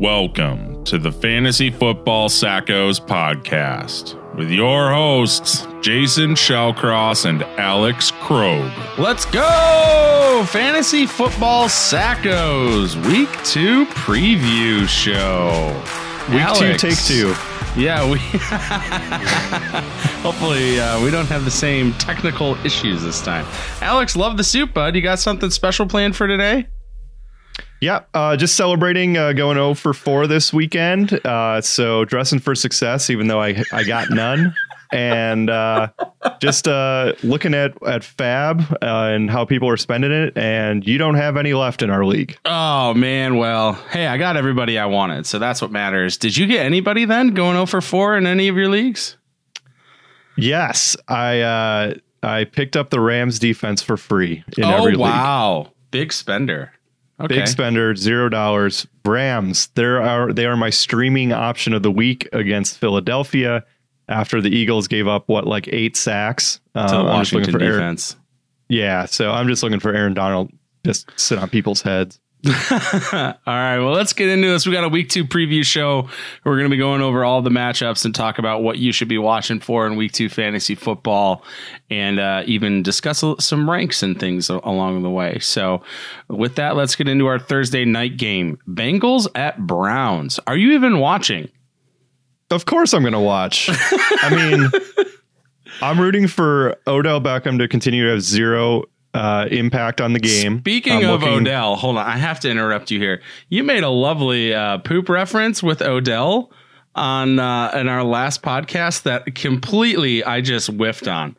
Welcome to the Fantasy Football Sackos podcast with your hosts, Jason Shellcross and Alex Krogh. Let's go! Fantasy Football Sackos Week 2 preview show. Week Alex. two, take two. Yeah, we hopefully uh, we don't have the same technical issues this time. Alex, love the soup, bud. You got something special planned for today? Yeah, uh, just celebrating uh, going 0 for 4 this weekend. Uh, so dressing for success, even though I, I got none. and uh, just uh, looking at, at FAAB uh, and how people are spending it. And you don't have any left in our league. Oh man, well, hey, I got everybody I wanted, so that's what matters. Did you get anybody then going 0 for 4 in any of your leagues? Yes, I uh, I picked up the Rams defense for free in oh every league. wow, big spender. Okay. Big spender, zero dollars. Rams, there are they are my streaming option of the week against Philadelphia after the Eagles gave up what like eight sacks. to Um, I'm Washington looking for Aaron, defense. yeah, so I'm just looking for Aaron Donald just sit on people's heads. all right, well, let's get into this. We got a week two preview show. We're going to be going over all the matchups and talk about what you should be watching for in week two fantasy football and uh, even discuss some ranks and things along the way. So, with that, let's get into our Thursday night game Bengals at Browns. Are you even watching? Of course, I'm going to watch. I mean, I'm rooting for Odell Beckham to continue to have zero uh, impact on the game. Speaking of looking- Odell, hold on. I have to interrupt you here. You made a lovely uh, poop reference with Odell on uh, in our last podcast that completely I just whiffed on.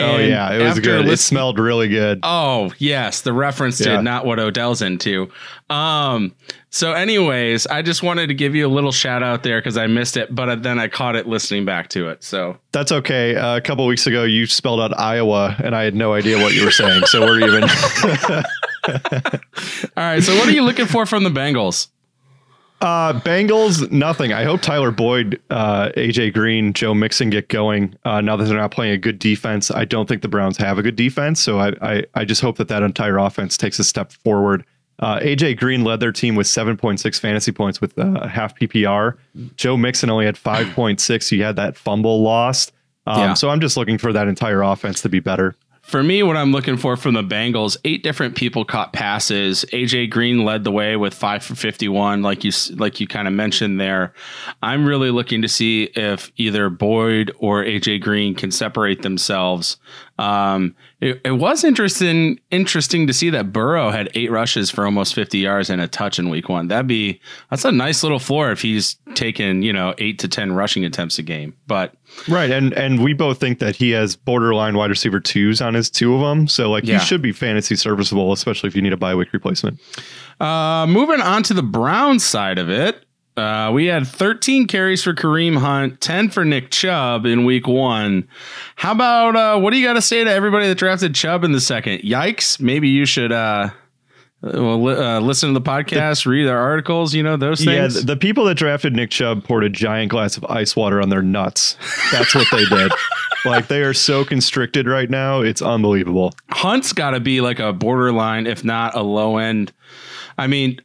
Oh yeah, it was good. It smelled really good. Oh yes, the reference Yeah. to not what Odell's into. Um. So, anyways, I just wanted to give you a little shout out there because I missed it, but then I caught it listening back to it. So That's okay. Uh, a couple weeks ago, you spelled out Iowa, and I had no idea what you were saying. So we're even. all right. So, what are you looking for from the Bengals? Uh, Bengals, nothing. I hope Tyler Boyd, uh, AJ Green, Joe Mixon get going. Uh, now that they're not playing a good defense, I don't think the Browns have a good defense. So I, I, I just hope that that entire offense takes a step forward. Uh, AJ Green led their team with 7.6 fantasy points with uh, half PPR. Joe Mixon only had 5.6. He had that fumble lost. Um, Yeah. So I'm just looking for that entire offense to be better. For me, what I'm looking for from the Bengals, eight different people caught passes. AJ Green led the way with five for 51, like you like you kind of mentioned there. I'm really looking to see if either Boyd or AJ Green can separate themselves. Um, it, it was interesting interesting to see that Burrow had eight rushes for almost 50 yards and a touch in Week One. That'd be that's a nice little floor if he's taken you know eight to ten rushing attempts a game. But Right, and and we both think that he has borderline wide receiver twos on his two of them, so like Yeah. he should be fantasy serviceable, especially if you need a bye week replacement. Uh, moving on to the Browns side of it, uh, we had 13 carries for Kareem Hunt, 10 for Nick Chubb in week one. How about uh, what do you got to say to everybody that drafted Chubb in the second? Yikes! Maybe you should uh, well, uh, listen to the podcast, read their articles, you know those Yeah, things. th- the people that drafted Nick Chubb poured a giant glass of ice water on their nuts. That's what they did. like they are so constricted right now, it's unbelievable. Hunt's got to be like a borderline, if not a low end. I mean,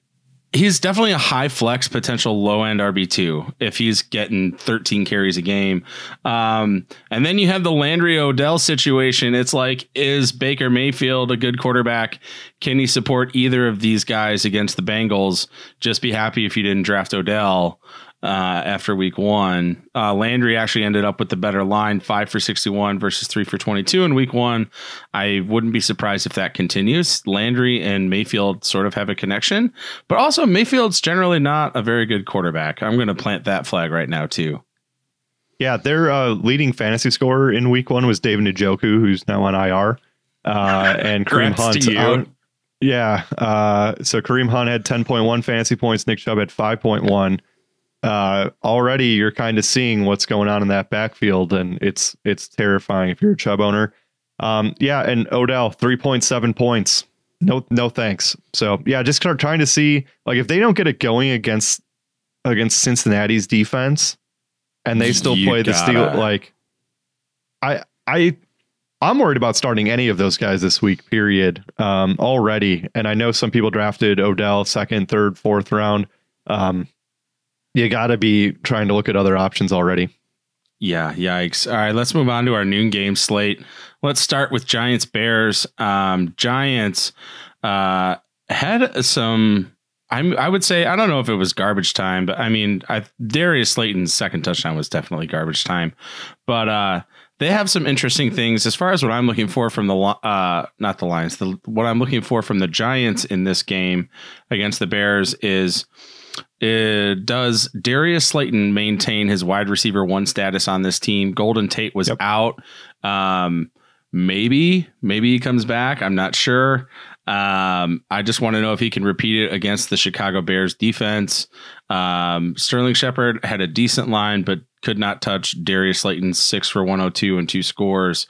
he's definitely a high flex potential low end RB2 if he's getting 13 carries a game. Um, and then you have the Landry Odell situation. It's like, is Baker Mayfield a good quarterback? Can he support either of these guys against the Bengals? Just be happy if you didn't draft Odell. Uh, after week one, uh, Landry actually ended up with the better line, five for 61 versus three for 22 in week one. I wouldn't be surprised if that continues. Landry and Mayfield sort of have a connection, but also Mayfield's generally not a very good quarterback. I'm going to plant that flag right now, too. Yeah, their uh, leading fantasy scorer in week one was David Njoku, who's now on IR, uh, and Kareem Hunt. out- yeah, uh, so Kareem Hunt had 10.1 fantasy points. Nick Chubb had 5.1. Uh, already, you're kind of seeing what's going on in that backfield, and it's it's terrifying if you're a Chubb owner. Um, yeah, and Odell 3.7 points. No, no thanks. So yeah, just start trying to see like if they don't get it going against against Cincinnati's defense, and they still You play the gotta- Steel like I I I'm worried about starting any of those guys this week, period. Um, already. And I know some people drafted Odell second, third, fourth round. Um, you got to be trying to look at other options already. Yeah, yikes. All right, let's move on to our noon game slate. Let's start with Giants Bears. Um, Giants uh, had some. I'm, I would say I don't know if it was garbage time, but I mean, I, Darius Slayton's second touchdown was definitely garbage time. But uh, they have some interesting things as far as what I'm looking for from the uh, not the Lions. The what I'm looking for from the Giants in this game against the Bears is it does Darius Slayton maintain his wide receiver one status on this team? Golden Tate was yep. out. Um, maybe, maybe he comes back. I'm not sure. Um, I just want to know if he can repeat it against the Chicago Bears defense. Um, Sterling Shepard had a decent line, but could not touch Darius Slayton's six for 102 and two scores.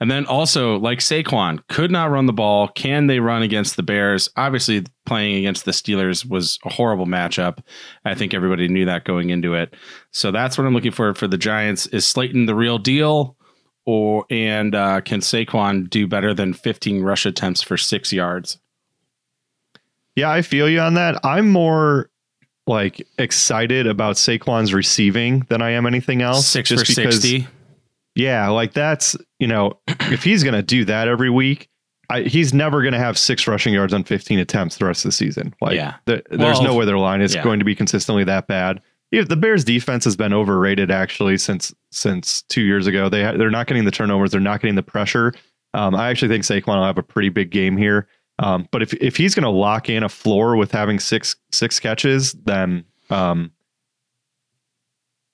And then also, like Saquon, could not run the ball. Can they run against the Bears? Obviously, playing against the Steelers was a horrible matchup. I think everybody knew that going into it. So that's what I'm looking for for the Giants. Is Slayton the real deal? Or and uh, can Saquon do better than 15 rush attempts for six yards? Yeah, I feel you on that. I'm more like excited about Saquon's receiving than I am anything else. Six just for because, 60. Yeah, like that's, you know, if he's going to do that every week, I, he's never going to have six rushing yards on 15 attempts the rest of the season. Like, yeah. The, there's well, no way their line is yeah. going to be consistently that bad. If the Bears defense has been overrated actually since since two years ago, they they're not getting the turnovers, they're not getting the pressure. Um, I actually think Saquon will have a pretty big game here. Um, but if if he's going to lock in a floor with having six six catches, then um,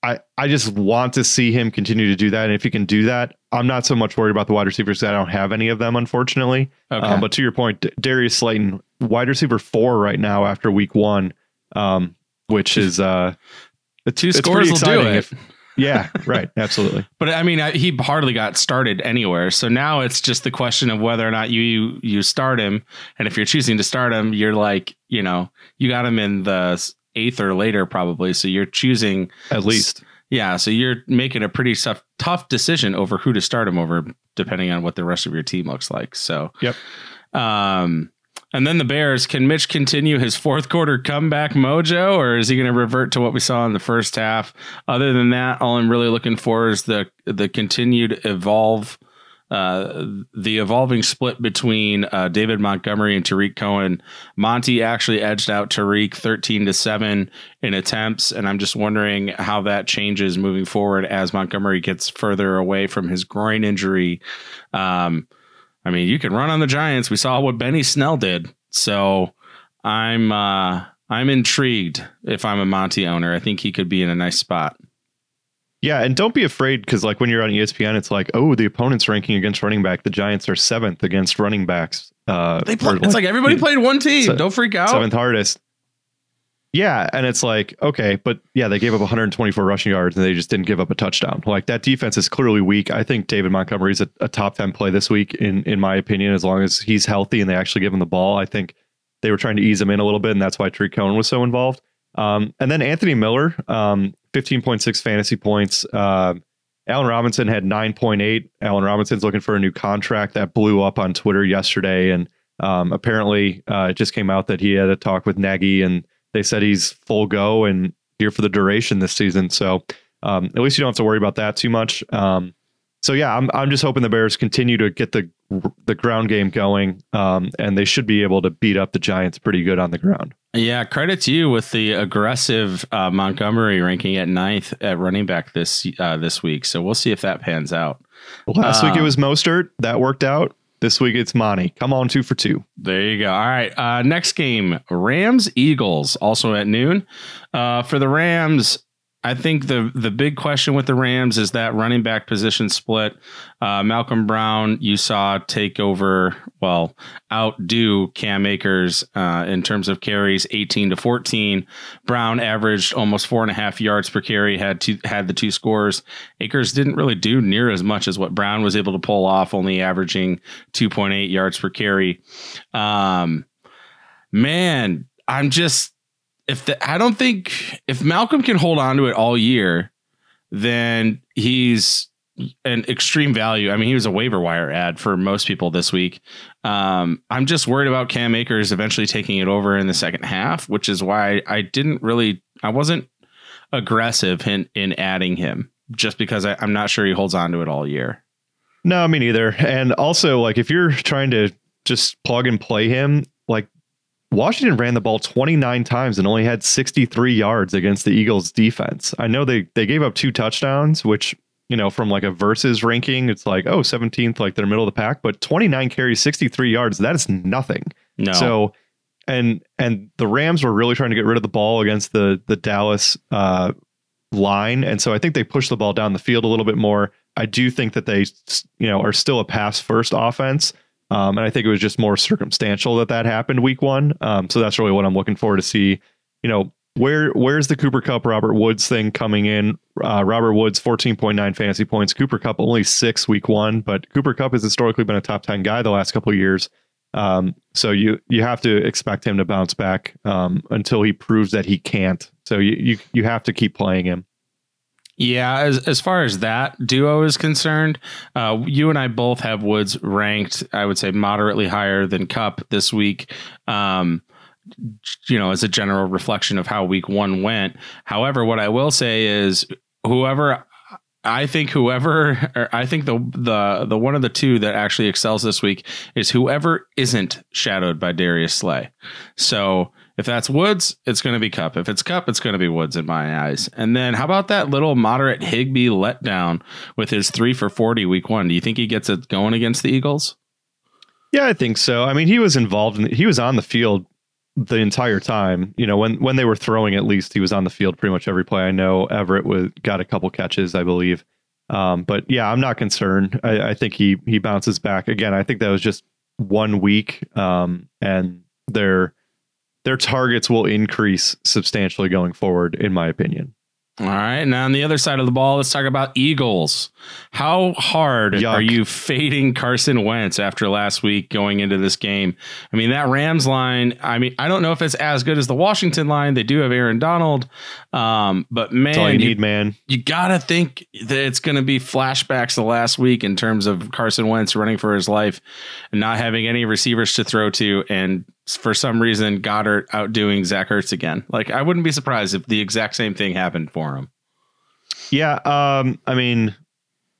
I I just want to see him continue to do that. And if he can do that, I'm not so much worried about the wide receivers. I don't have any of them, unfortunately. Okay. Um, but to your point, D- Darius Slayton, wide receiver four right now after week one, um, which is uh, the two scores will do it. If, yeah, right. Absolutely. but I mean, he hardly got started anywhere. So now it's just the question of whether or not you you start him. And if you're choosing to start him, you're like, you know, you got him in the eighth or later, probably. So you're choosing at least. Yeah. So you're making a pretty tough, tough decision over who to start him over, depending on what the rest of your team looks like. So, yep. Um, and then the Bears, can Mitch continue his fourth quarter comeback mojo, or is he going to revert to what we saw in the first half? Other than that, all I'm really looking for is the the continued evolve, uh, the evolving split between uh, David Montgomery and Tarik Cohen. Monty actually edged out Tarik 13 to seven in attempts, and I'm just wondering how that changes moving forward as Montgomery gets further away from his groin injury. Um, I mean, you can run on the Giants. We saw what Benny Snell did. So I'm uh, I'm intrigued if I'm a Monty owner. I think he could be in a nice spot. Yeah, and don't be afraid because like when you're on ESPN, it's like, oh, the opponent's ranking against running back. The Giants are seventh against running backs. Uh, they play, it's like everybody played one team. Se- don't freak out. Seventh hardest. Yeah, and it's like, okay, but yeah, they gave up 124 rushing yards and they just didn't give up a touchdown. Like that defense is clearly weak. I think David Montgomery is a, a top 10 play this week in in my opinion as long as he's healthy and they actually give him the ball. I think they were trying to ease him in a little bit and that's why Tarik Cohen was so involved. Um, and then Anthony Miller, um, 15.6 fantasy points. Uh, Allen Robinson had 9.8. Allen Robinson's looking for a new contract that blew up on Twitter yesterday and um, apparently uh, it just came out that he had a talk with Nagy and they said he's full go and here for the duration this season. So um, at least you don't have to worry about that too much. Um, so yeah, I'm I'm just hoping the Bears continue to get the the ground game going, um, and they should be able to beat up the Giants pretty good on the ground. Yeah, credit to you with the aggressive uh, Montgomery ranking at ninth at running back this uh, this week. So we'll see if that pans out. Last week it uh, was Mostert that worked out. This week it's Monty. Come on, two for two. There you go. All right. Uh, next game Rams Eagles, also at noon. Uh, for the Rams, I think the the big question with the Rams is that running back position split. Uh, Malcolm Brown, you saw take over, well, outdo Cam Akers uh, in terms of carries, eighteen to fourteen. Brown averaged almost four and a half yards per carry, had two had the two scores. Akers didn't really do near as much as what Brown was able to pull off, only averaging two point eight yards per carry. Um, man, I'm just if the, I don't think if Malcolm can hold on to it all year, then he's an extreme value. I mean, he was a waiver wire ad for most people this week. Um, I'm just worried about Cam Akers eventually taking it over in the second half, which is why I didn't really, I wasn't, aggressive in in adding him just because I, I'm not sure he holds on to it all year. No, me neither. And also, like, if you're trying to just plug and play him, Washington ran the ball 29 times and only had 63 yards against the Eagles defense. I know they they gave up two touchdowns, which, you know, from like a versus ranking, it's like, oh, 17th, like they're middle of the pack, but 29 carries, 63 yards, that is nothing. No. So and and the Rams were really trying to get rid of the ball against the the Dallas uh line. And so I think they pushed the ball down the field a little bit more. I do think that they, you know, are still a pass first offense. Um, and I think it was just more circumstantial that that happened week one. Um, so that's really what I'm looking forward to see. You know, where where's the Cooper Kupp Robert Woods thing coming in? Uh, Robert Woods 14.9 fantasy points. Cooper Kupp only six week one, but Cooper Kupp has historically been a top 10 guy the last couple of years. Um, so you you have to expect him to bounce back um, until he proves that he can't. So you you you have to keep playing him. Yeah, as as far as that duo is concerned, uh, you and I both have Woods ranked, I would say, moderately higher than Kupp this week. Um, you know, as a general reflection of how Week One went. However, what I will say is, whoever I think whoever I think the the the one of the two that actually excels this week is whoever isn't shadowed by Darius Slay. So if that's Woods, it's going to be Kupp. If it's Kupp, it's going to be Woods in my eyes. And then how about that little moderate Higbee letdown with his three for 40 week one? Do you think he gets it going against the Eagles? Yeah, I think so. I mean, he was involved in, he was on the field the entire time. You know, when, when they were throwing, at least he was on the field pretty much every play. I know Everett was got a couple catches, I believe. Um, but yeah, I'm not concerned. I, I think he, he bounces back again. I think that was just one week. Um, and they're, their targets will increase substantially going forward, in my opinion. All right. Now, on the other side of the ball, let's talk about Eagles. How hard Yuck. are you fading Carson Wentz after last week going into this game? I mean, that Rams line, I mean, I don't know if it's as good as the Washington line. They do have Aaron Donald. Um, but man, That's all you, you need, man. You got to think that it's going to be flashbacks the last week in terms of Carson Wentz running for his life and not having any receivers to throw to and for some reason Goedert outdoing Zach Ertz again. Like I wouldn't be surprised if the exact same thing happened for him. Yeah, um, I mean,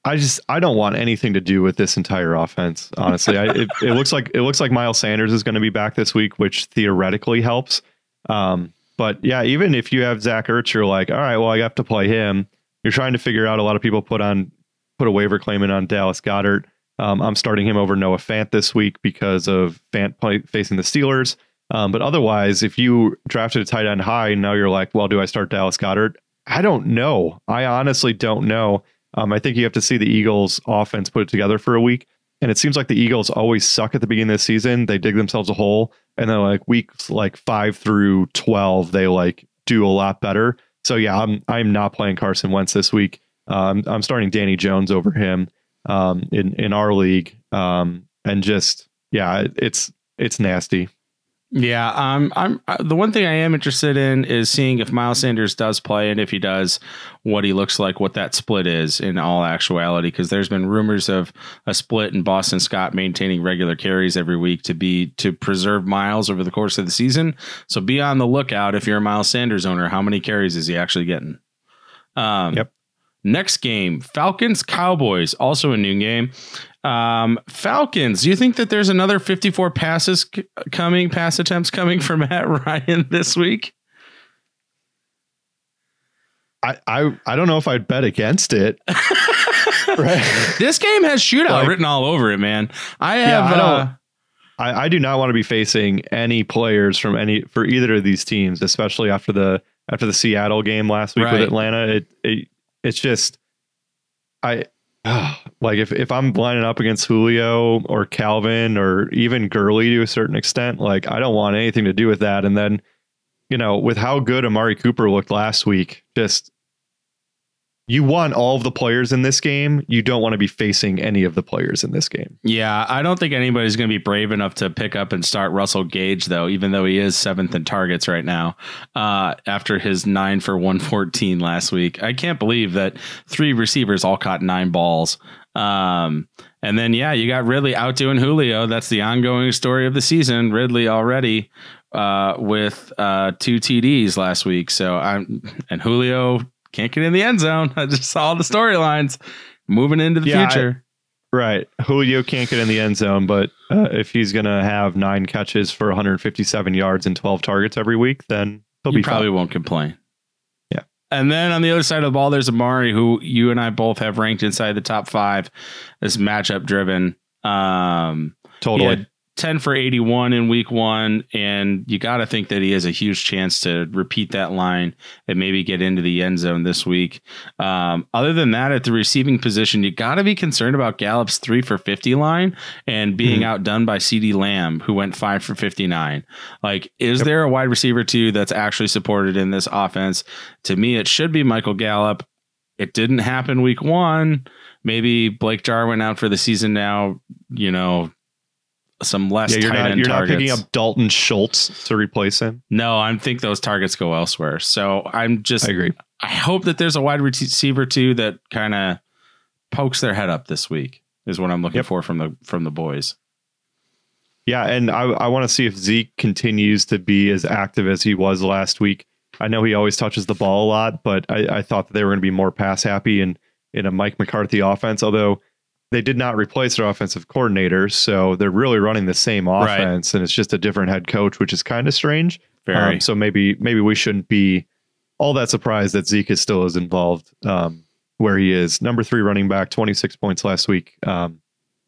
I just I don't want anything to do with this entire offense. Honestly, I, it, it, looks like it looks like Miles Sanders is going to be back this week, which theoretically helps. Um, but yeah, even if you have Zach Ertz, you're like, all right, well, I have to play him. You're trying to figure out. A lot of people put on put a waiver claim in on Dallas Goedert. Um, I'm starting him over Noah Fant this week because of Fant play, facing the Steelers. Um, but otherwise, if you drafted a tight end high, and now you're like, well, do I start Dallas Goedert? I don't know. I honestly don't know. Um, I think you have to see the Eagles offense put it together for a week. And it seems like the Eagles always suck at the beginning of the season. They dig themselves a hole. And then like weeks like five through 12, they like do a lot better. So yeah, I'm, I'm not playing Carson Wentz this week. Um, I'm starting Danny Jones over him um, in in our league, um, and just yeah, it's it's nasty. Yeah, um, I'm uh, the one thing I am interested in is seeing if Miles Sanders does play, and if he does, what he looks like, what that split is in all actuality. Because there's been rumors of a split in Boston Scott maintaining regular carries every week to be to preserve Miles over the course of the season. So be on the lookout if you're a Miles Sanders owner. How many carries is he actually getting? Um, yep. Next game, Falcons Cowboys, also a new game. Um, Falcons, do you think that there's another 54 passes c- coming, pass attempts coming from Matt Ryan this week? I, I, I don't know if I'd bet against it. right. This game has shootout like, written all over it, man. I have. Yeah, I, uh, I, I do not want to be facing any players from any for either of these teams, especially after the after the Seattle game last week right. with Atlanta. It, it it's just I like if if I'm lining up against Julio or Calvin or even Gurley to a certain extent, like I don't want anything to do with that. And then, you know, with how good Amari Cooper looked last week, just you want all of the players in this game. You don't want to be facing any of the players in this game. Yeah, I don't think anybody's going to be brave enough to pick up and start Russell Gage, though, even though he is seventh in targets right now uh, after his nine for 114 last week. I can't believe that three receivers all caught nine balls. Um, and then, yeah, you got Ridley outdoing Julio. That's the ongoing story of the season. Ridley already uh, with uh, two TDs last week. So I'm and Julio can't get in the end zone. I just saw the storylines moving into the Yeah, I- future. Right. Julio can't get in the end zone, but uh, if he's going to have nine catches for 157 yards and 12 targets every week, then he'll you be probably fine. won't complain. Yeah. And then on the other side of the ball, there's Amari, who you and I both have ranked inside the top five. This matchup driven. Um, Totally. Had 10 for 81 in week one, and you got to think that he has a huge chance to repeat that line and maybe get into the end zone this week. Um, other than that, at the receiving position, you got to be concerned about Gallup's three for 50 line and being Mhm. outdone by CeeDee Lamb, who went five for 59. Like, is there a wide receiver two that's actually supported in this offense? To me, it should be Michael Gallup. It didn't happen week one. Maybe Blake Jarwin out for the season now, you know, some less yeah, you're tight not end you're targets. not picking up Dalton Schultz to replace him. no, I think those targets go elsewhere. So I'm just I agree. I hope that there's a wide receiver too that kind of pokes their head up this week is what I'm looking Yep. for from the from the boys. Yeah, and I I want to see if Zeke continues to be as active as he was last week. I know he always touches the ball a lot, but I, I thought that they were going to be more pass happy in in a Mike McCarthy offense. Although they did not replace their offensive coordinator, so they're really running the same Right. offense, and it's just a different head coach, which is kind of strange. Um, so maybe maybe we shouldn't be all that surprised that Zeke is still as involved um, where he is. Number three running back, 26 points last week. Um,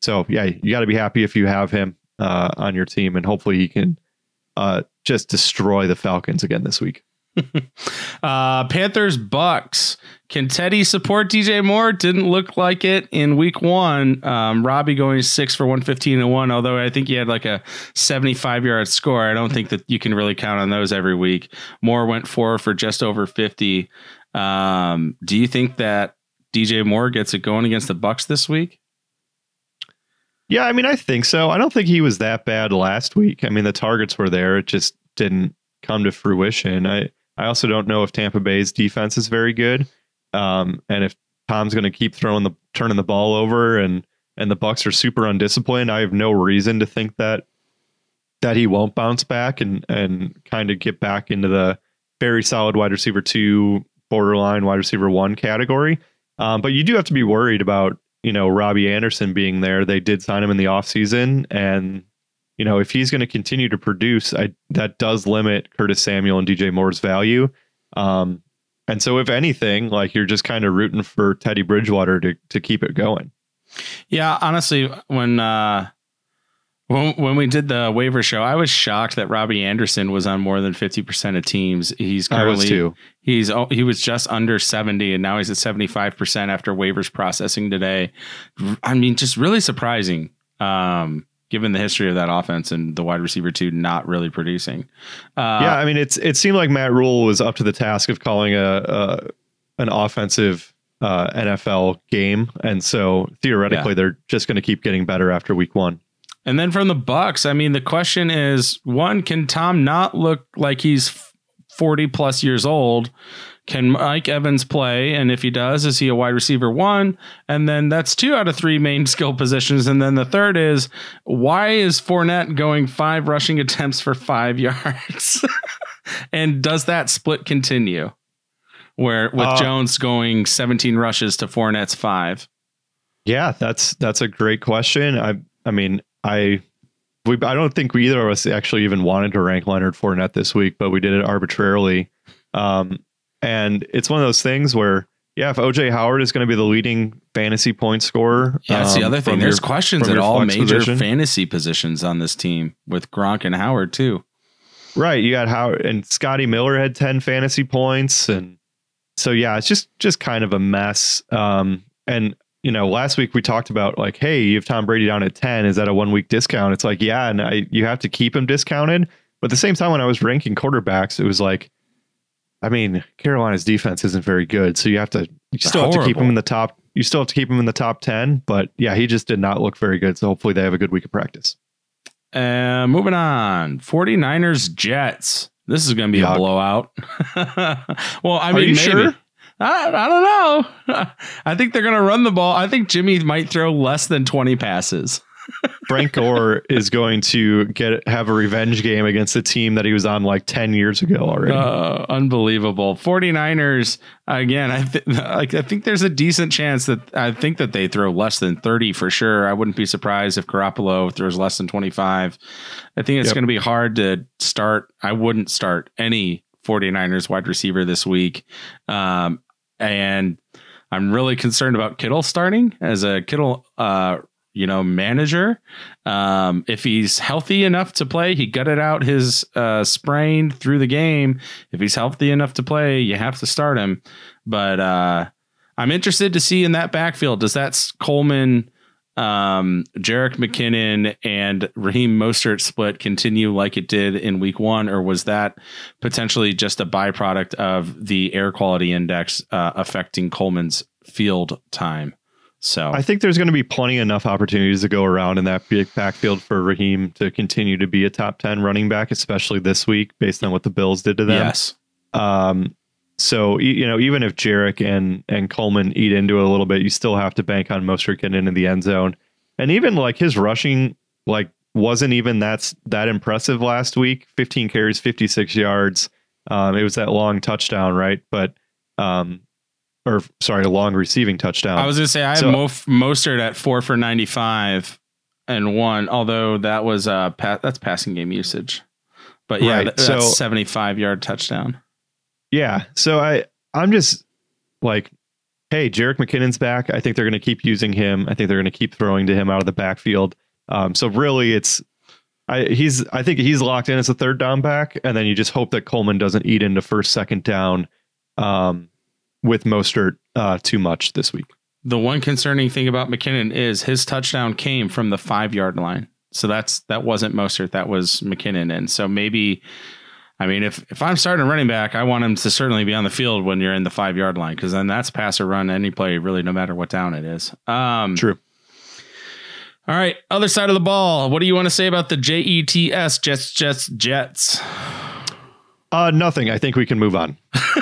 so yeah, you got to be happy if you have him uh, on your team, and hopefully he can uh, just destroy the Falcons again this week. Uh, Panthers Bucks. Can Teddy support DJ Moore? Didn't look like it in week one. Um, Robbie going six for 115 and one, although I think he had like a 75 yard score. I don't think that you can really count on those every week. Moore went four for just over 50. Um, do you think that DJ Moore gets it going against the Bucks this week? Yeah, I mean, I think so. I don't think he was that bad last week. I mean, the targets were there; it just didn't come to fruition. I I also don't know if Tampa Bay's defense is very good, um, and if Tom's going to keep throwing the turning the ball over, and and the Bucks are super undisciplined. I have no reason to think that that he won't bounce back and and kind of get back into the very solid wide receiver two, borderline wide receiver one category. Um, but you do have to be worried about you know Robbie Anderson being there. They did sign him in the offseason and you know if he's going to continue to produce, I, that does limit Curtis Samuel and DJ Moore's value. Um, and so if anything, like you're just kind of rooting for Teddy Bridgewater to to keep it going. Yeah, honestly, when uh when when we did the waiver show, I was shocked that Robbie Anderson was on more than fifty percent of teams. He's currently too. he's he was just under seventy, and now he's at seventy five percent after waivers processing today. I mean, just really surprising, um, given the history of that offense and the wide receiver two not really producing. Uh, yeah, I mean it's it seemed like Matt Rhule was up to the task of calling a, a an offensive uh, NFL game, and so theoretically they're just going to keep getting better after week one. And then from the Bucks, I mean, the question is: one, can Tom not look like he's forty plus years old? Can Mike Evans play? And if he does, is he a wide receiver one? And then that's two out of three main skill positions. And then the third is why is Fournette going five rushing attempts for five yards? and does that split continue? Where with Uh, Jones going 17 rushes to Fournette's five? Yeah, that's that's a great question. I I mean I we I don't think we either of us actually even wanted to rank Leonard Fournette this week, but we did it arbitrarily. Um, and it's one of those things where yeah, if OJ Howard is going to be the leading fantasy point scorer, Yeah, that's the um, other thing. There's your- questions at all major position. fantasy positions on this team with Gronk and Howard too. Right. You got Howard and Scotty Miller had 10 fantasy points. And so, yeah, it's just, just kind of a mess. Um, and, you know, last week we talked about like, hey, you have Tom Brady down at 10. Is that a one week discount? It's like, yeah, and I, you have to keep him discounted. But at the same time, when I was ranking quarterbacks, it was like, I mean, Carolina's defense isn't very good. So you have to, you still have to keep horrible. him in the top. You still have to keep him in the top 10. But yeah, he just did not look very good. So hopefully they have a good week of practice. Uh, moving on, 49ers Jets. This is going to be Yuck. a blowout. well, I Are mean, maybe. sure? I, I don't know. I think they're going to run the ball. I think Jimmy might throw less than 20 passes. Frank Gore is going to get have a revenge game against the team that he was on like 10 years ago already. Uh, unbelievable. 49ers again, I th- like I think there's a decent chance that I think that they throw less than 30 for sure. I wouldn't be surprised if Garoppolo throws less than 25. I think it's Yep. going to be hard to start. I wouldn't start any 49ers wide receiver this week. Um, and I'm really concerned about Kittle starting as a Kittle uh you know manager. Um if he's healthy enough to play he gutted out his uh sprain through the game. If he's healthy enough to play you have to start him. But uh i'm interested to see in that backfield does that coleman um jerick mckinnon and raheem mostert split continue like it did in week one or was that potentially just a byproduct of the air quality index uh, affecting coleman's field time so I think there's going to be plenty enough opportunities to go around in that big backfield for Raheem to continue to be a top 10 running back, especially this week based on what the Bills did to them. yes Um, so you know, even if Jerick and and Coleman eat into it a little bit, you still have to bank on Mostert getting into the end zone. And even like his rushing, like wasn't even that's that impressive last week. 15 carries, 56 yards. Um, it was that long touchdown, right? But um, or sorry, a long receiving touchdown. I was gonna say I had So- Mo- Mostert at four for ninety five and one, although that was uh pa- that's passing game usage. But yeah, Right, th- that's so- seventy five yard touchdown. Yeah. So I I'm just like, hey, Jerick McKinnon's back. I think they're going to keep using him. I think they're going to keep throwing to him out of the backfield. Um, so really, it's I he's I think he's locked in as a third down back, and then you just hope that Coleman doesn't eat into first second down um, with Mostert uh, too much this week. The one concerning thing about McKinnon is his touchdown came from the five yard line. So that's that wasn't Mostert, that was McKinnon. And so maybe I mean if if I'm starting a running back, I want him to certainly be on the field when you're in the five yard line, because then that's pass or run any play, really, no matter what down it is. Um True. All right, other side of the ball. What do you want to say about the JETS Jets Jets Jets? Uh, nothing. I think we can move on.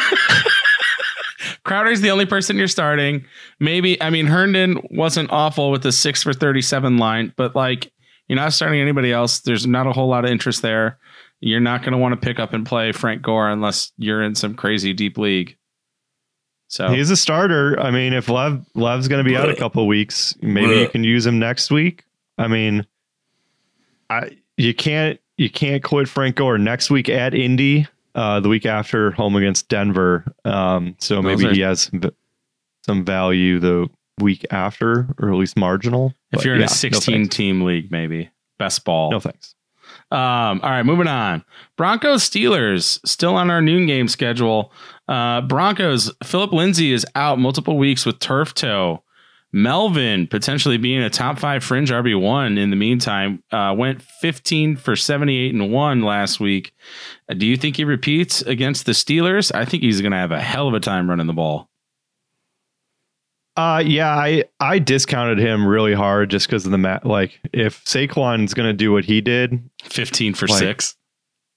Crowder's the only person you're starting. Maybe I mean Herndon wasn't awful with the six for thirty-seven line, but like you're not starting anybody else. There's not a whole lot of interest there. You're not going to want to pick up and play Frank Gore unless you're in some crazy deep league. So He's a starter. I mean, if Lev Lev's going to be out a couple of weeks, maybe you can use him next week. I mean, I you can't you can't quit Frank Gore next week at Indy. Uh, the week after home against Denver. Um, so Those maybe are- he has some value the week after, or at least marginal. if But you're in yeah, a 16 thanks. team league, maybe best ball. no thanks. Um, all right, moving on. Broncos Steelers still on our noon game schedule. Uh, Broncos Philip Lindsay is out multiple weeks with turf toe. Melvin potentially being a top five fringe RB one in the meantime uh, went 15 for 78 and one last week. Uh, do you think he repeats against the Steelers? I think he's going to have a hell of a time running the ball. Uh, yeah, I I discounted him really hard just because of the mat. Like, if Saquon's going to do what he did, 15 for Like- six.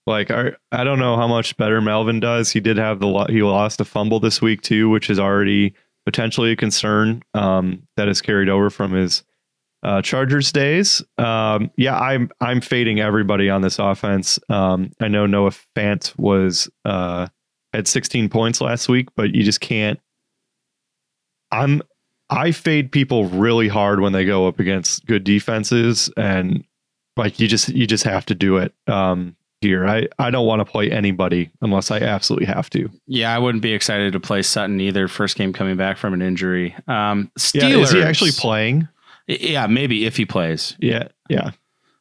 Like I, I don't know how much better Melvin does. He did have the he lost a fumble this week too, which is already potentially a concern um, that is carried over from his uh, Chargers days. Um, yeah, I'm I'm fading everybody on this offense. Um, I know Noah Fant was uh, had 16 points last week, but you just can't. I'm I fade people really hard when they go up against good defenses, and like you just you just have to do it. Um, here. I, I don't want to play anybody unless I absolutely have to. Yeah, I wouldn't be excited to play Sutton either. First game coming back from an injury. Um, Steelers. Yeah, is he actually playing? Yeah, maybe if he plays. Yeah, yeah.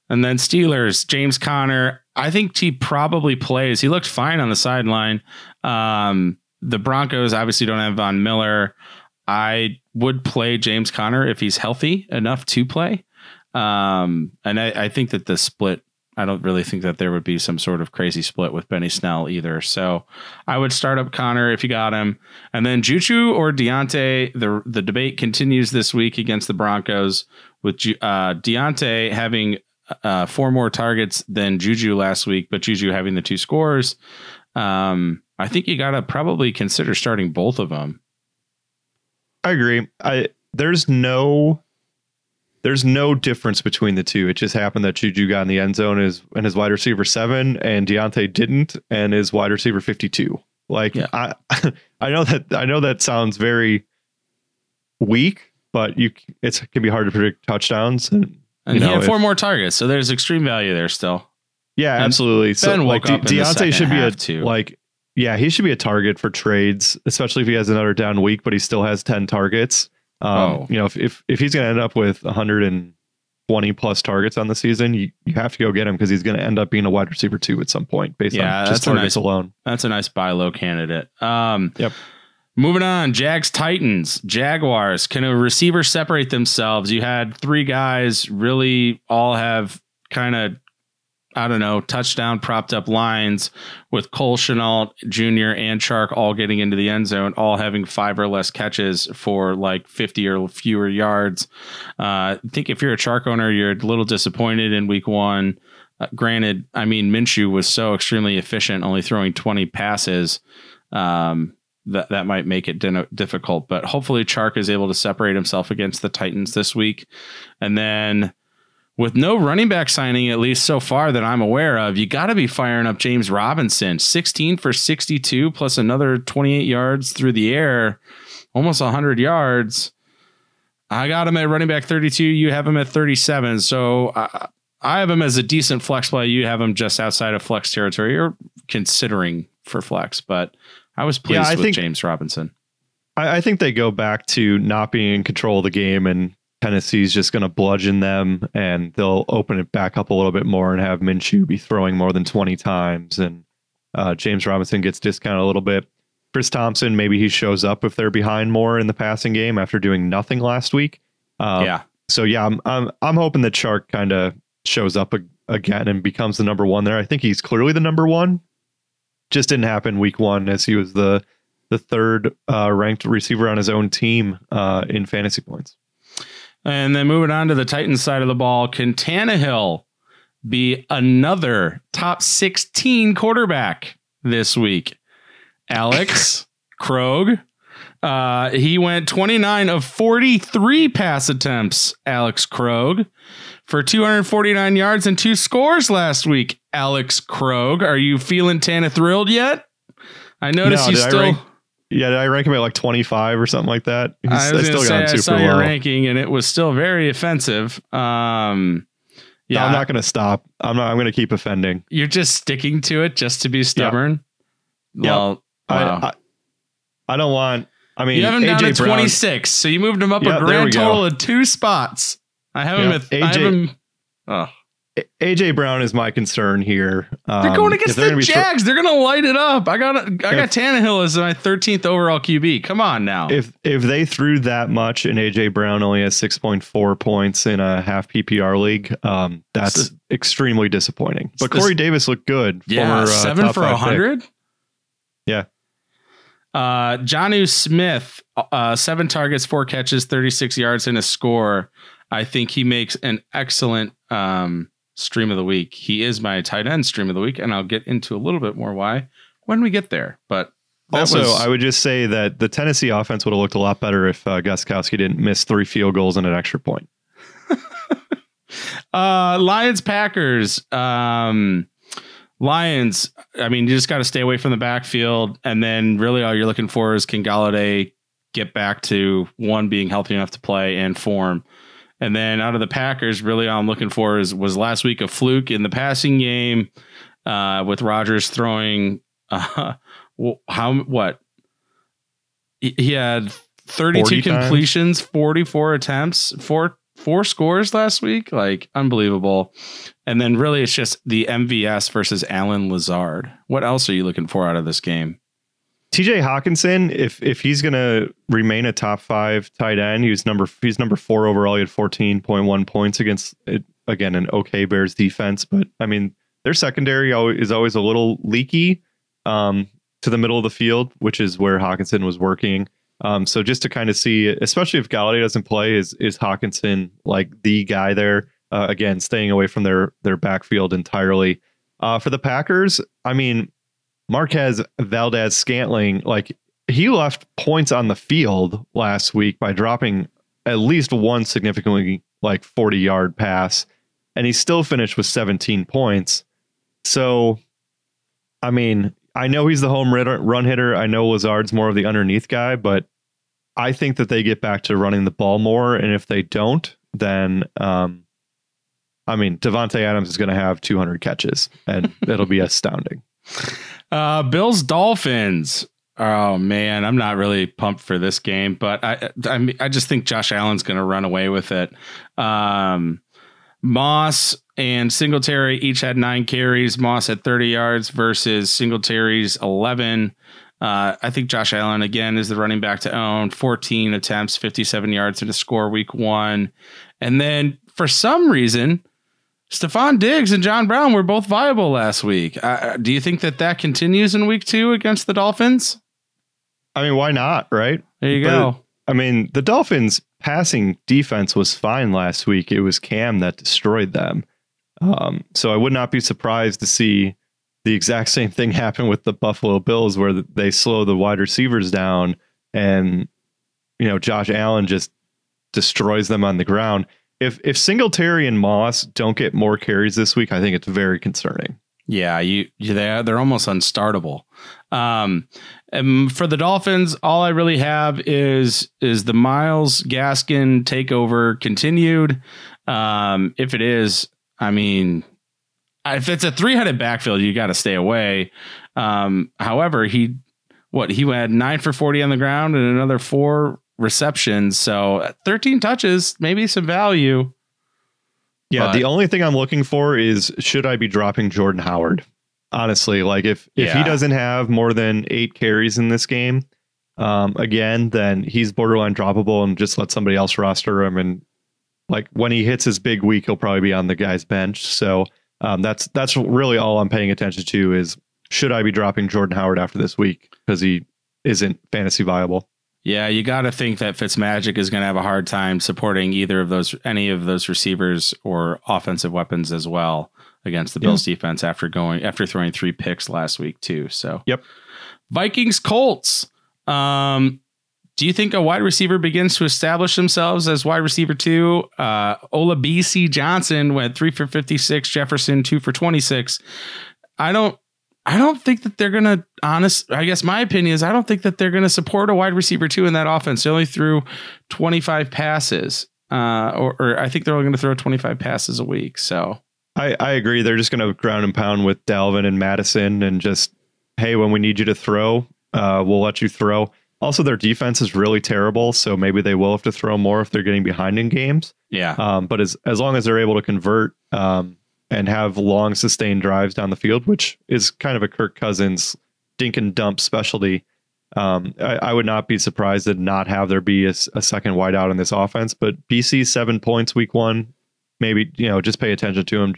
And then Steelers, James Conner. I think he probably plays. He looked fine on the sideline. Um, the Broncos obviously don't have Von Miller. I would play James Conner if he's healthy enough to play. Um, and I, I think that the split, I don't really think that there would be some sort of crazy split with Benny Snell either. So I would start up Conner if you got him. And then Juju or Diontae, the the debate continues this week against the Broncos with uh, Diontae having uh, four more targets than Juju last week, but Juju having the two scores. Um, I think you got to probably consider starting both of them. I agree. I there's no there's no difference between the two. It just happened that Juju got in the end zone is and his wide receiver seven, and Diontae didn't, and his wide receiver fifty two. Like Yeah. I, I know that I know that sounds very weak, but you it's it can be hard to predict touchdowns. And And you he know, had if- four more targets, so there's extreme value there still. yeah, And absolutely. So Ben like woke up De- Diontae should be a too. like yeah, he should be a target for trades, especially if he has another down week, but he still has ten targets. Um, Oh. you know, if if, if he's going to end up with 120 plus targets on the season, you, you have to go get him because he's going to end up being a wide receiver too at some point based Yeah, on just that's a targets nice- alone. That's a nice buy low candidate. Um, Yep. Moving on, Jags Titans, Jaguars. Can a receiver separate themselves? You had three guys really all have kind of, I don't know, touchdown propped up lines with Cole Shenault Jr. and Chark all getting into the end zone, all having five or less catches for like 50 or fewer yards. Uh, I think if you're a Chark owner, you're a little disappointed in week one. Uh, granted, I mean, Minshew was so extremely efficient, only throwing 20 passes. Um, that that might make it difficult. But hopefully, Chark is able to separate himself against the Titans this week, and then with no running back signing, at least so far that I'm aware of, you got to be firing up James Robinson, 16 for 62, plus another 28 yards through the air, almost 100 yards. I got him at running back 32. You have him at 37. So I, I have him as a decent flex play. You have him just outside of flex territory or considering for flex, but I was pleased Yeah, I with think- James Robinson. I, I think they go back to not being in control of the game and Tennessee's just going to bludgeon them and they'll open it back up a little bit more and have Minshew be throwing more than 20 times. And uh, James Robinson gets discounted a little bit. Chris Thompson, maybe he shows up if they're behind more in the passing game after doing nothing last week. Um, yeah. So yeah, I'm I'm I'm hoping that Chark kind of shows up a, again and becomes the number one there. I think he's clearly the number one. Just didn't happen week one as he was the the third uh, ranked receiver on his own team uh, in fantasy points. And then moving on to the Titans side of the ball, can Tannehill be another top 16 quarterback this week? Alex Krog. Uh, he went 29 of 43 pass attempts, Alex Krog, for 249 yards and two scores last week. Alex Krog, are you feeling Tana thrilled yet? I notice No, you I still. rank- Yeah, did I rank him at like 25 or something like that? He's- I was I say, I him saw super your low. ranking and it was still very offensive. Um, No, yeah, I'm not going to stop. I'm not. I'm going to keep offending. you're just sticking to it just to be stubborn. Yeah. Well, wow. I, I I don't want. I mean, you have him down AJ at Brown- 26, so you moved him up Yeah, a grand total of two spots. I have him at I have AJ him. Oh, AJ Brown is my concern here. they're Um, going if against they're the gonna be thro- Jags. they're going to light it up. I got I got Tannehill as my 13th overall QB. Come on now. if if they threw that much and AJ Brown only has 6.4 points in a half PPR league, um, that's This extremely disappointing. But this- Corey Davis looked good. Yeah, former, uh, seven for a hundred. Yeah. Uh, Jonnu Smith, uh, seven targets, four catches, thirty-six yards, and a score. I think he makes an excellent um, stream of the week. He is my tight end stream of the week, and I'll get into a little bit more why when we get there. But Also, was- I would just say that the Tennessee offense would have looked a lot better if uh, Gostkowski didn't miss three field goals and an extra point. Uh, Lions Packers. Um, Lions. I mean, you just got to stay away from the backfield, and then really all you're looking for is can Golladay get back to one being healthy enough to play and form. And then out of the Packers, really all I'm looking for is was last week a fluke in the passing game uh, with Rodgers throwing uh, how what he had 32 40 times? completions, 44 attempts, four four scores last week, like unbelievable. And then really it's just the MVS versus Allen Lazard. What else are you looking for out of this game? TJ Hockenson, if if he's gonna remain a top five tight end, he's number he's number four overall. He had fourteen point one points against again an okay Bears defense, but I mean their secondary is always a little leaky um, to the middle of the field, which is where Hockenson was working. Um, so just to kind of see, especially if Golladay doesn't play, is is Hockenson like the guy there? Uh, again, staying away from their their backfield entirely. Uh, for the Packers, I mean, Marquez Valdes-Scantling, like he left points on the field last week by dropping at least one significantly like 40 yard pass, and he still finished with 17 points. So, I mean, I know he's the home run hitter. I know Lazard's more of the underneath guy, but I think that they get back to running the ball more. And if they don't, then, um, I mean, Davante Adams is going to have 200 catches, and it'll be astounding. Uh, Bills Dolphins. Oh man, I'm not really pumped for this game, but I I, I just think Josh Allen's going to run away with it. Um, Moss and Singletary each had nine carries. Moss at 30 yards versus Singletary's 11. Uh, I think Josh Allen again is the running back to own. 14 attempts, 57 yards to score week one, and then for some reason Stefon Diggs and John Brown were both viable last week. Uh, do you think that that continues in week two against the Dolphins? I mean, why not? Right there, you but, go. I mean, the Dolphins' passing defense was fine last week. It was Cam that destroyed them. Um, so I would not be surprised to see the exact same thing happen with the Buffalo Bills, where they slow the wide receivers down, and you know Josh Allen just destroys them on the ground if if Singletary and Moss don't get more carries this week, I think it's very concerning. Yeah, you, you they they're almost unstartable. Um, and for the Dolphins, all I really have is is the Myles Gaskin takeover continued. Um, if it is, I mean, if it's a three headed backfield, you got to stay away. Um, however, he what he had nine for forty on the ground and another four receptions. So 13 touches, maybe some value. Yeah, but, the only thing I'm looking for is should I be dropping Jordan Howard? Honestly, like if if yeah. he doesn't have more than eight carries in this game, um, again, then he's borderline droppable and just let somebody else roster him. And like when he hits his big week, he'll probably be on the guy's bench. So um, that's that's really all I'm paying attention to is should I be dropping Jordan Howard after this week because he isn't fantasy viable. Yeah, you got to think that Fitzmagic is going to have a hard time supporting either of those, any of those receivers or offensive weapons as well against the Bills yeah. defense after going after throwing three picks last week too. So, yep. Vikings Colts. Um, do you think a wide receiver begins to establish themselves as wide receiver two? Uh, Bc Johnson went three for fifty six. Jefferson two for twenty six. I don't. I don't think that they're going to honest. I guess my opinion is I don't think that they're going to support a wide receiver two in that offense. They only threw 25 passes, uh, or, or I think they're only going to throw 25 passes a week. So I, I agree. They're just going to ground and pound with Dalvin and Madison and just, hey, when we need you to throw, uh, we'll let you throw. Also, their defense is really terrible, so maybe they will have to throw more if they're getting behind in games. Yeah. Um, but as as long as they're able to convert, um, and have long sustained drives down the field, which is kind of a Kirk Cousins dink and dump specialty. Um, I, I, would not be surprised to not have there be a, a second wideout in this offense. But BC seven points week one, maybe you know just pay attention to him.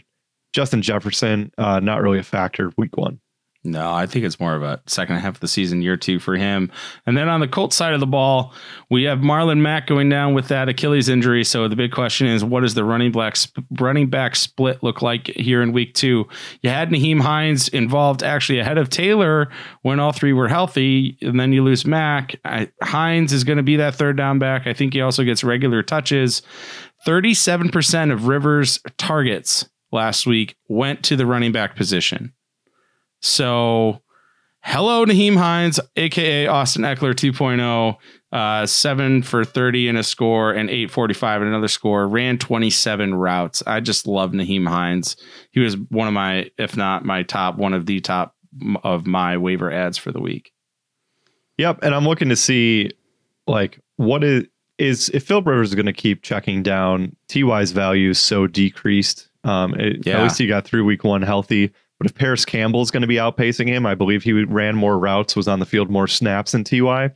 Justin Jefferson, uh, not really a factor week one. No, I think it's more of a second half of the season, year two for him. And then on the Colts side of the ball, we have Marlon Mack going down with that Achilles injury. So the big question is, what does the running back running back split look like here in week two? You had Nyheim Hines involved actually ahead of Taylor when all three were healthy, and then you lose Mack. Hines is going to be that third down back. I think he also gets regular touches. Thirty-seven percent of Rivers' targets last week went to the running back position. So, hello, Nyheim Hines, aka Austin Ekeler 2.0. Uh, seven for 30 in a score and 845 in another score. Ran 27 routes. I just love Nyheim Hines. He was one of my, if not my top, one of the top of my waiver ads for the week. Yep. And I'm looking to see like what is is if Philip Rivers is going to keep checking down Ty's value so decreased. Um, it, yeah. at least he got through week one healthy. But if Parris Campbell is going to be outpacing him, I believe he ran more routes, was on the field more snaps than Ty.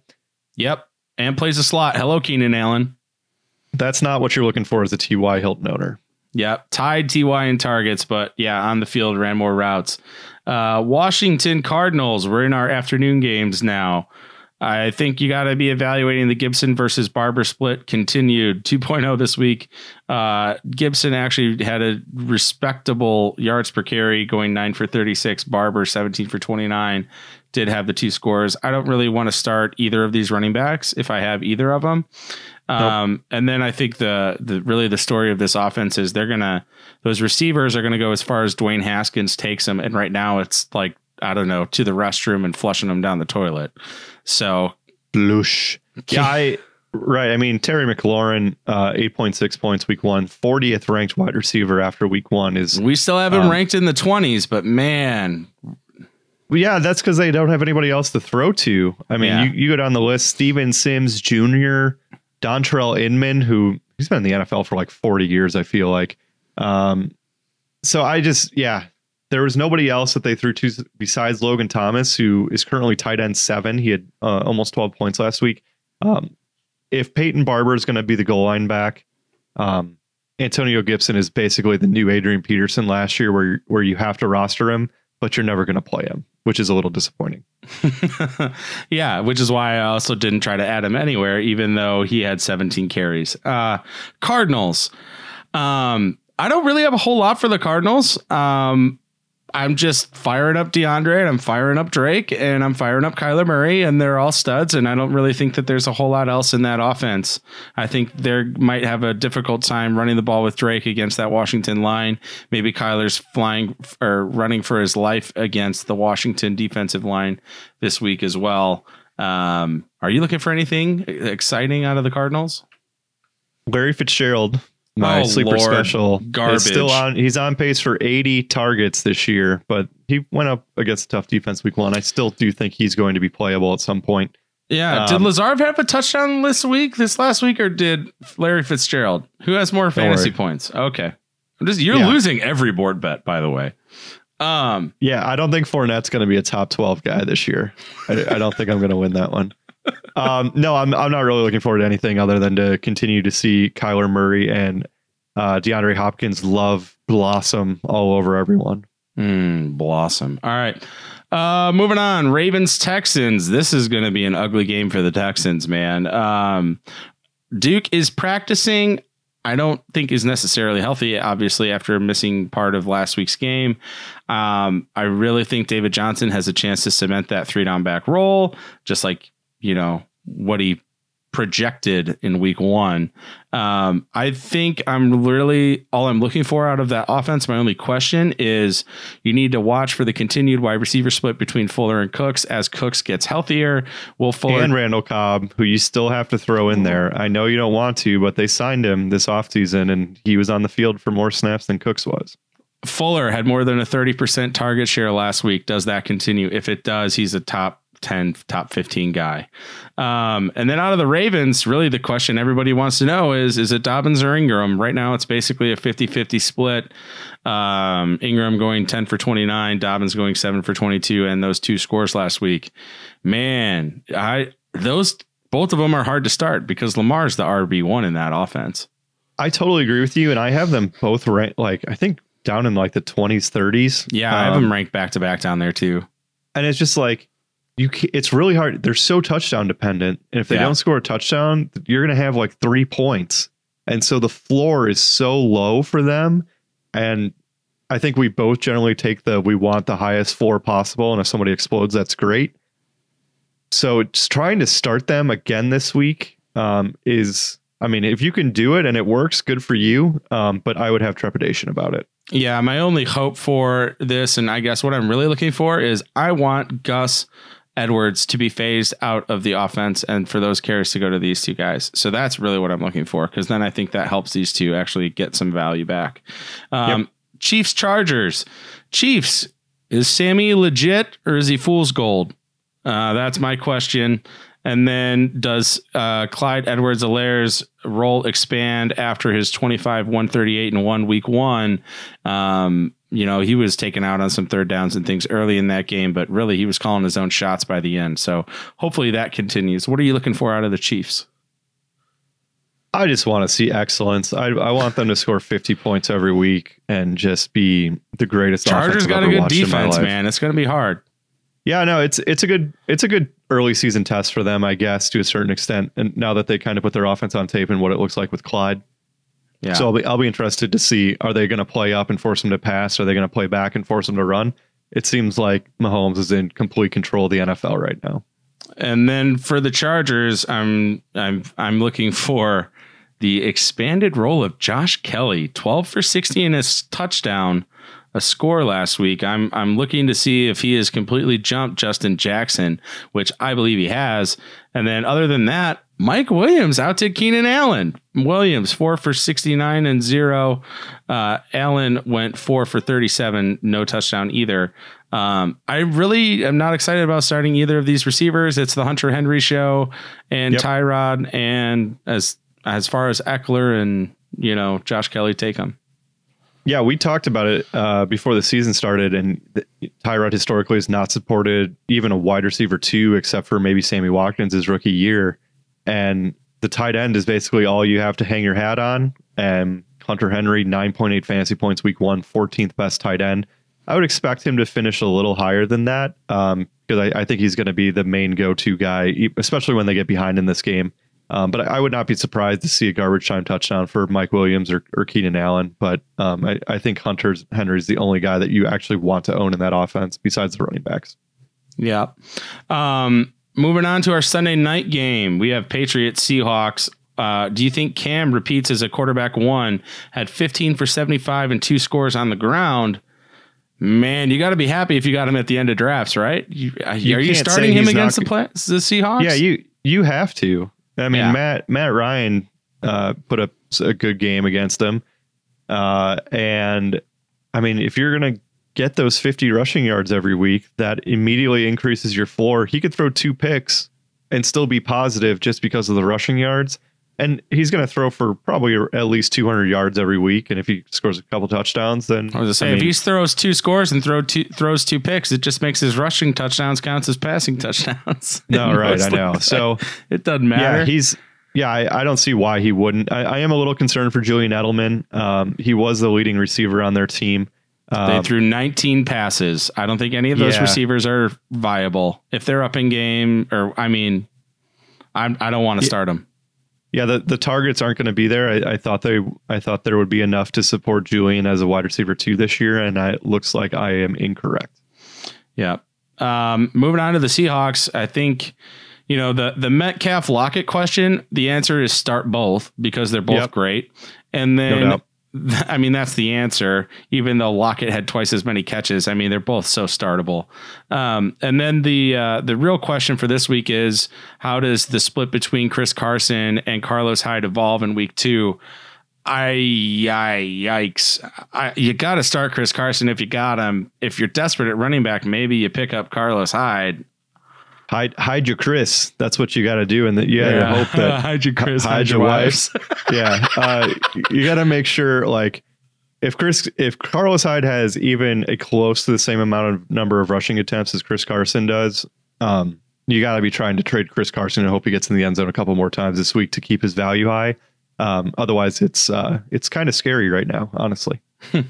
Yep, and plays a slot. Hello, Keenan Allen. That's not what you're looking for as a Ty Hilton owner. Yep, tied Ty in targets, but yeah, on the field ran more routes. Uh, Washington Cardinals. We're in our afternoon games now. I think you got to be evaluating the Gibson versus Barber split continued 2.0 this week. Uh, Gibson actually had a respectable yards per carry, going nine for 36. Barber 17 for 29. Did have the two scores. I don't really want to start either of these running backs if I have either of them. Um, and then I think the the really the story of this offense is they're gonna those receivers are gonna go as far as Dwayne Haskins takes them, and right now it's like I don't know to the restroom and flushing them down the toilet. So blush. Yeah, I right. I mean Terry McLaurin, uh, eight point six points week one, 40th ranked wide receiver after week one is. We still have him um, ranked in the twenties, but man, yeah, that's because they don't have anybody else to throw to. I mean, yeah. you, you go down the list: Steven Sims Jr., Dontrelle Inman, who he's been in the NFL for like 40 years, I feel like. Um, so I just, yeah, there was nobody else that they threw to besides Logan Thomas, who is currently tight end seven. He had uh, almost 12 points last week. Um, if Peyton Barber is going to be the goal line back, um, Antonio Gibson is basically the new Adrian Peterson last year, where where you have to roster him, but you're never going to play him, which is a little disappointing. yeah, which is why I also didn't try to add him anywhere, even though he had 17 carries. Uh, Cardinals. Um, I don't really have a whole lot for the Cardinals. Um, I'm just firing up DeAndre and I'm firing up Drake and I'm firing up Kyler Murray and they're all studs. And I don't really think that there's a whole lot else in that offense. I think they might have a difficult time running the ball with Drake against that Washington line. Maybe Kyler's flying or running for his life against the Washington defensive line this week as well. Um, are you looking for anything exciting out of the Cardinals? Larry Fitzgerald my oh, sleeper Lord. special garbage. still on. He's on pace for 80 targets this year, but he went up against a tough defense week one. I still do think he's going to be playable at some point. Yeah. Um, did Lazard have a touchdown this week, this last week, or did Larry Fitzgerald? Who has more fantasy points? Okay. I'm just you're yeah. losing every board bet, by the way. Um. Yeah, I don't think Fournette's going to be a top 12 guy this year. I, I don't think I'm going to win that one um, no, I'm I'm not really looking forward to anything other than to continue to see Kyler Murray and uh, DeAndre Hopkins love blossom all over everyone. Mm, blossom. All right. Uh, moving on, Ravens Texans. This is going to be an ugly game for the Texans, man. Um, Duke is practicing. I don't think is necessarily healthy. Obviously, after missing part of last week's game, um, I really think David Johnson has a chance to cement that three down back role, just like you know what he projected in week one. Um, I think I'm really all I'm looking for out of that offense. My only question is you need to watch for the continued wide receiver split between Fuller and Cooks as Cooks gets healthier. Will Fuller and Randall Cobb, who you still have to throw in there. I know you don't want to, but they signed him this offseason and he was on the field for more snaps than Cooks was. Fuller had more than a 30% target share last week. Does that continue? If it does, he's a top 10, top 15 guy. Um, and then out of the Ravens, really the question everybody wants to know is is it Dobbins or Ingram? Right now, it's basically a 50 50 split. Um, Ingram going 10 for 29, Dobbins going 7 for 22, and those two scores last week. Man, I those both of them are hard to start because Lamar's the RB1 in that offense. I totally agree with you. And I have them both right. like, I think down in like the 20s, 30s. Yeah, um, I have them um, ranked back to back down there too. And it's just like, you it's really hard. They're so touchdown dependent, and if they yeah. don't score a touchdown, you're going to have like three points, and so the floor is so low for them. And I think we both generally take the we want the highest floor possible, and if somebody explodes, that's great. So just trying to start them again this week um, is, I mean, if you can do it and it works, good for you. Um, but I would have trepidation about it. Yeah, my only hope for this, and I guess what I'm really looking for is I want Gus Edwards to be phased out of the offense and for those carries to go to these two guys. So that's really what I'm looking for because then I think that helps these two actually get some value back. Um, yep. Chiefs Chargers. Chiefs, is Sammy legit or is he fool's gold? Uh, that's my question. And then does uh, Clyde Edwards Helaire's role expand after his 25, 138 and one week one? Um, you know, he was taken out on some third downs and things early in that game, but really he was calling his own shots by the end. So hopefully that continues. What are you looking for out of the Chiefs? I just want to see excellence. I, I want them to score 50 points every week and just be the greatest. Chargers got a good defense, man. It's going to be hard. Yeah, no, it's it's a good it's a good early season test for them, I guess, to a certain extent. And now that they kind of put their offense on tape and what it looks like with Clyde. Yeah. So I'll be I'll be interested to see are they going to play up and force him to pass? Are they going to play back and force him to run? It seems like Mahomes is in complete control of the NFL right now. And then for the Chargers, I'm I'm I'm looking for the expanded role of Josh Kelley, 12 for 60 and a s- touchdown, a score last week. I'm I'm looking to see if he has completely jumped Justin Jackson, which I believe he has. And then other than that, Mike Williams out to Keenan Allen. Williams four for 69 and zero. Uh, Allen went four for 37, no touchdown either. Um, I really am not excited about starting either of these receivers. It's the Hunter Henry show and Yep. Tyrod, and as as far as Ekeler and you know Josh Kelley take them. Yeah, we talked about it uh, before the season started, and Tyrod historically has not supported even a wide receiver two, except for maybe Sammy Watkins rookie year. And the tight end is basically all you have to hang your hat on. And Hunter Henry, 9.8 fantasy points week one, 14th best tight end. I would expect him to finish a little higher than that because I, I think he's going to be the main go to guy, especially when they get behind in this game. Um, but I would not be surprised to see a garbage time touchdown for Mike Williams or, or Keenan Allen. But um, I, I think Hunter's Henry's the only guy that you actually want to own in that offense besides the running backs. Yeah. Um, moving on to our Sunday night game, we have Patriots Seahawks. Uh, do you think Cam repeats as a quarterback one? Had 15 for 75 and two scores on the ground. Man, you got to be happy if you got him at the end of drafts, right? You, uh, are you starting him against the, not- play, the Seahawks? Yeah, you you have to. I mean, Yeah. Matt Matt Ryan uh, put up a good game against them, uh, and I mean, if you're gonna get those 50 rushing yards every week, that immediately increases your floor. He could throw two picks and still be positive just because of the rushing yards. And he's going to throw for probably at least 200 yards every week. And if he scores a couple touchdowns, then I was gonna say, if he throws two scores and throw two, throws two picks, it just makes his rushing touchdowns count as passing touchdowns. no, right, I know. So it doesn't matter. Yeah, he's yeah. I, I don't see why he wouldn't. I, I am a little concerned for Julian Edelman. Um, he was the leading receiver on their team. They Um, threw 19 passes. I don't think any of those Yeah. receivers are viable. If they're up in game, or I mean, I'm, I don't want to start them. yeah, the, the targets aren't going to be there. I, I thought they I thought there would be enough to support Julian as a wide receiver two this year, and I, it looks like I am incorrect. Yeah. Um, moving on to the Seahawks, I think you know the the Metcalf Lockett question. The answer is start both because they're both Yep. great, and then. doubt. I mean, that's the answer. Even though Lockett had twice as many catches, I mean, they're both so startable. Um, and then the uh, the real question for this week is how does the split between Chris Carson and Carlos Hyde evolve in week two? I, I yikes! I, you got to start Chris Carson if you got him. If you're desperate at running back, maybe you pick up Carlos Hyde. Hide hide your Chris. That's what you got to do, and that you got to hope that hide your Chris, hide your wives. yeah, uh, you got to make sure like if Chris if Carlos Hyde has even a close to the same amount of number of rushing attempts as Chris Carson does, um, you got to be trying to trade Chris Carson and hope he gets in the end zone a couple more times this week to keep his value high. Um, otherwise, it's uh, it's kind of scary right now, honestly.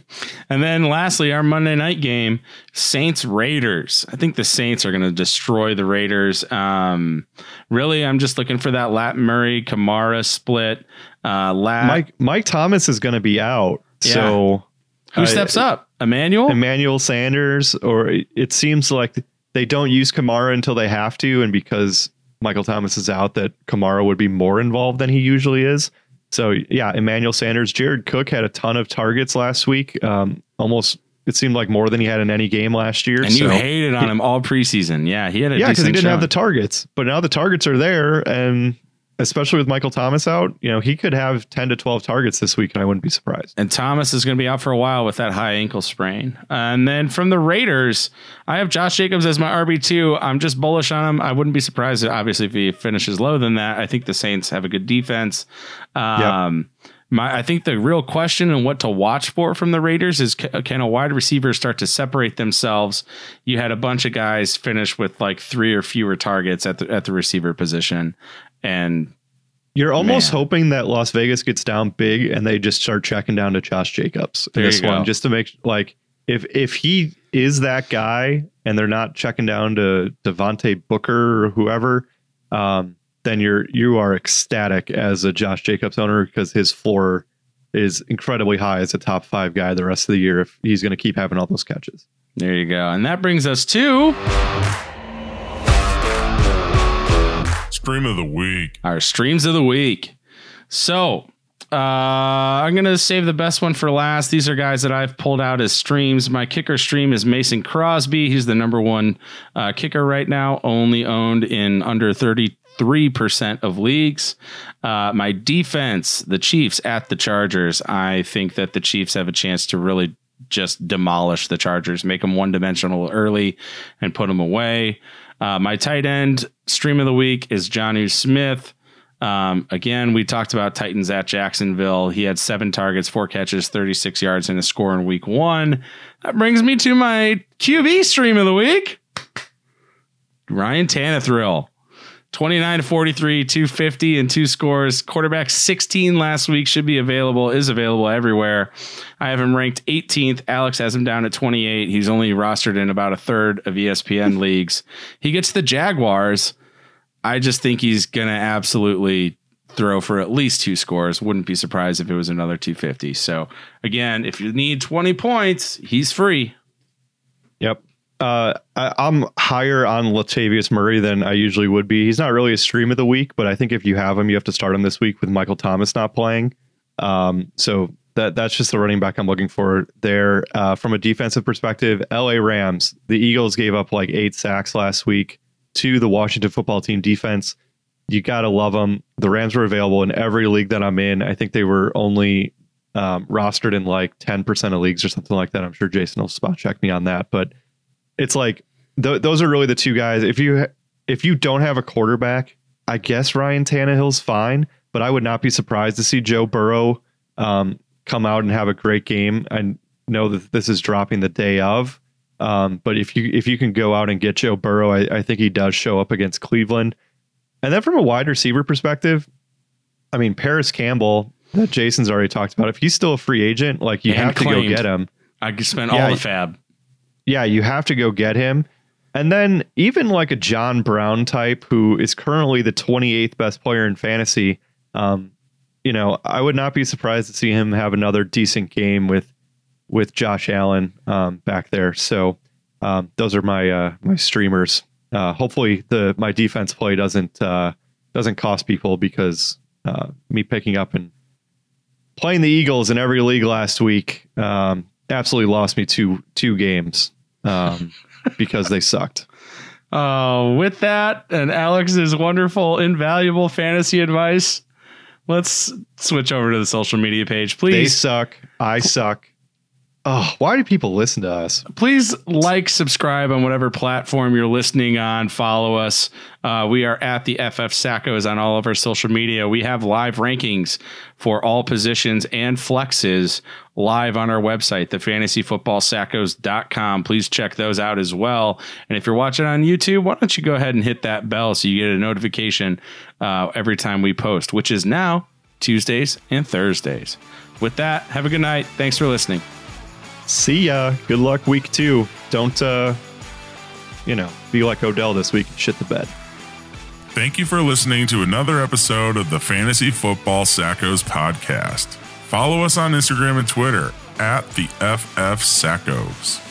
And then lastly, our Monday night game, Saints Raiders. I think the Saints are going to destroy the Raiders. Um, really, I'm just looking for that Lat Murray Kamara split. Uh, Lat, Mike Mike Thomas is going to be out, so who I- steps up? Emmanuel. Emmanuel Sanders, or it- it seems like they don't use Kamara until they have to, and because Michael Thomas is out, that Kamara would be more involved than he usually is. So yeah, Emmanuel Sanders, Jared Cook had a ton of targets last week, um, almost it seemed like more than he had in any game last year. and you hated on him all preseason. Yeah, he had a yeah, because he didn't have the targets, but now the targets are there, and especially with Michael Thomas out, you know he could have ten to twelve targets this week, and I wouldn't be surprised. And Thomas is going to be out for a while with that high ankle sprain. And then from the Raiders, I have Josh Jacobs as my RB2. I'm just bullish on him. I wouldn't be surprised, obviously, if he finishes lower than that. I think the Saints have a good defense. Um, my, I think the real question and what to watch for from the Raiders is ca- can a wide receiver start to separate themselves? You had a bunch of guys finish with like three or fewer targets at the at the receiver position, and You're almost Man. hoping that Las Vegas gets down big and they just start checking down to Josh Jacobs in There this one, go. just to make like if if he is that guy and they're not checking down to Devontae Booker or whoever, um, then you're you are ecstatic as a Josh Jacobs owner because his floor is incredibly high as a top five guy the rest of the year if he's going to keep having all those catches. There you go. And that brings us to Stream of the week. our streams of the week. So, uh, I'm going to save the best one for last. These are guys that I've pulled out as streams. My kicker stream is Mason Crosby. He's the number one uh, kicker right now, only owned in under 33% of leagues. Uh, my defense, the Chiefs at the Chargers. I think that the Chiefs have a chance to really just demolish the Chargers, make them one dimensional early and put them away. Uh, my tight end stream of the week is Jonnu Smith. Um, again, we talked about Titans at Jacksonville. He had seven targets, four catches, 36 yards, and a score in week one. That brings me to my QB stream of the week. Ryan Tannehill. 29 to 43, 250 and two scores. Quarterback 16 last week should be available, is available everywhere. I have him ranked 18th. Alex has him down at 28. He's only rostered in about a third of ESPN leagues. He gets the Jaguars. I just think he's going to absolutely throw for at least two scores. Wouldn't be surprised if it was another 250. So, again, if you need 20 points, he's free. Yep. Uh, I, I'm higher on Latavius Murray than I usually would be. He's not really a stream of the week, but I think if you have him, you have to start him this week with Michael Thomas not playing. Um, so that that's just the running back I'm looking for there. Uh, from a defensive perspective, LA Rams, the Eagles gave up like eight sacks last week to the Washington football team defense. You got to love them. The Rams were available in every league that I'm in. I think they were only um, rostered in like 10% of leagues or something like that. I'm sure Jason will spot check me on that, but it's like th- those are really the two guys. If you if you don't have a quarterback, I guess Ryan Tannehill's fine, but I would not be surprised to see Joe Burrow um, come out and have a great game. I know that this is dropping the day of, um, but if you if you can go out and get Joe Burrow, I, I think he does show up against Cleveland. And then from a wide receiver perspective, I mean Parris Campbell that Jason's already talked about. If he's still a free agent, like you And have to go get him. I spend Yeah, all the FAAB. Yeah, you have to go get him. And then even like a John Brown type who is currently the 28th best player in fantasy, um, you know, I would not be surprised to see him have another decent game with with Josh Allen um, back there. So um, those are my uh, my streamers. Uh, hopefully the my defense play doesn't uh, doesn't cost people because uh, me picking up and playing the Eagles in every league last week um, absolutely lost me two two games um, because they sucked. Oh, with that and Alex's wonderful, invaluable fantasy advice, let's switch over to the social media page. Please. They suck. I suck. Oh, why do people listen to us? please like, subscribe on whatever platform you're listening on. Follow us. Uh, we are at the FF Sackos on all of our social media. We have live rankings for all positions and flexes live on our website, thefantasyfootballsackos.com. Please check those out as well. And if you're watching on YouTube, why don't you go ahead and hit that bell so you get a notification uh, every time we post, which is now Tuesdays and Thursdays. With that, have a good night. Thanks for listening. See ya. Good luck week two. Don't uh you know, be like Odell this week shit the bed. Thank you for listening to another episode of the Fantasy Football Sackos podcast. Follow us on Instagram and Twitter at the FF Sackos.